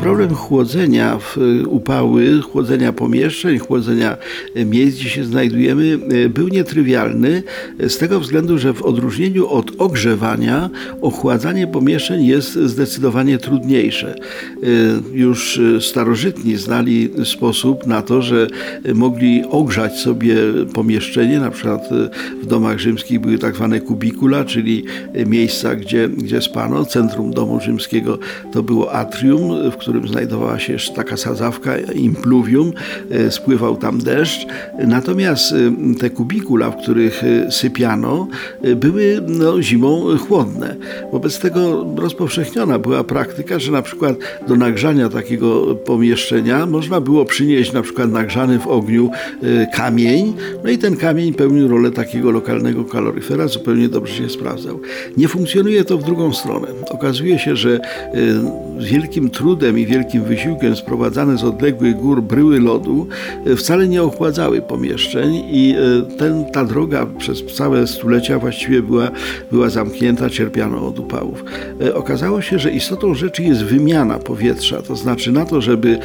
Problem chłodzenia w y, upały, chłodzenia pomieszczeń, chłodzenia y, miejsc, gdzie się znajdujemy, y, był nietrywialny z tego względu, że w odróżnieniu od ogrzewania, ochładzanie pomieszczeń jest zdecydowanie trudniejsze. Już starożytni znali sposób na to, że mogli ogrzać sobie pomieszczenie, na przykład w domach rzymskich były tak zwane kubikula, czyli miejsca, gdzie, gdzie spano. Centrum domu rzymskiego to było atrium, w którym którym znajdowała się taka sadzawka, impluvium, e, spływał tam deszcz. Natomiast e, te kubikula, w których e, sypiano, były no, zimą chłodne. Wobec tego rozpowszechniona była praktyka, że na przykład do nagrzania takiego pomieszczenia można było przynieść na przykład nagrzany w ogniu kamień, no i ten kamień pełnił rolę takiego lokalnego kaloryfera, zupełnie dobrze się sprawdzał. Nie funkcjonuje to w drugą stronę. Okazuje się, że z wielkim trudem i wielkim wysiłkiem sprowadzane z odległych gór bryły lodu e, wcale nie ochładzały pomieszczeń i e, ten, ta droga przez całe stulecia właściwie była, była zamknięta, cierpiano od upałów. E, okazało się, że istotą rzeczy jest wymiana powietrza, to znaczy na to, żeby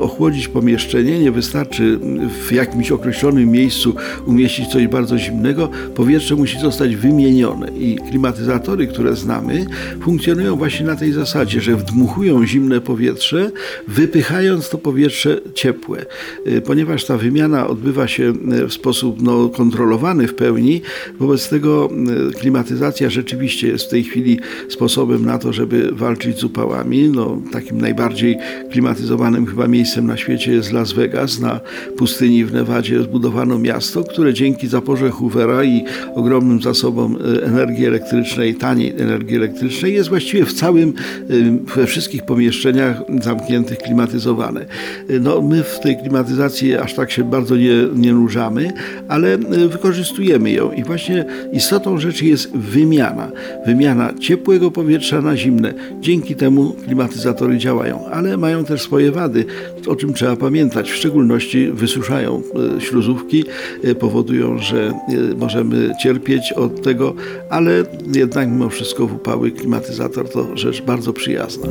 ochłodzić pomieszczenie nie wystarczy w jakimś określonym miejscu umieścić coś bardzo zimnego, powietrze musi zostać wymienione i klimatyzatory, które znamy, funkcjonują właśnie na tej zasadzie, że wdmuchują zimne powietrze powietrze, wypychając to powietrze ciepłe. Y, ponieważ ta wymiana odbywa się y, w sposób no, kontrolowany w pełni, wobec tego y, klimatyzacja rzeczywiście jest w tej chwili sposobem na to, żeby walczyć z upałami. No, takim najbardziej klimatyzowanym chyba miejscem na świecie jest Las Vegas. Na pustyni w Nevadzie zbudowano miasto, które dzięki zaporze Hoovera i ogromnym zasobom energii elektrycznej, taniej energii elektrycznej jest właściwie w całym, we wszystkich pomieszczeniach zamkniętych, klimatyzowane. No, my w tej klimatyzacji aż tak się bardzo nie, nie nurzamy, ale e, wykorzystujemy ją i właśnie istotą rzeczy jest wymiana. Wymiana ciepłego powietrza na zimne. Dzięki temu klimatyzatory działają, ale mają też swoje wady, o czym trzeba pamiętać. W szczególności wysuszają e, śluzówki, e, powodują, że możemy cierpieć od tego, ale jednak mimo wszystko w upały klimatyzator to rzecz bardzo przyjazna.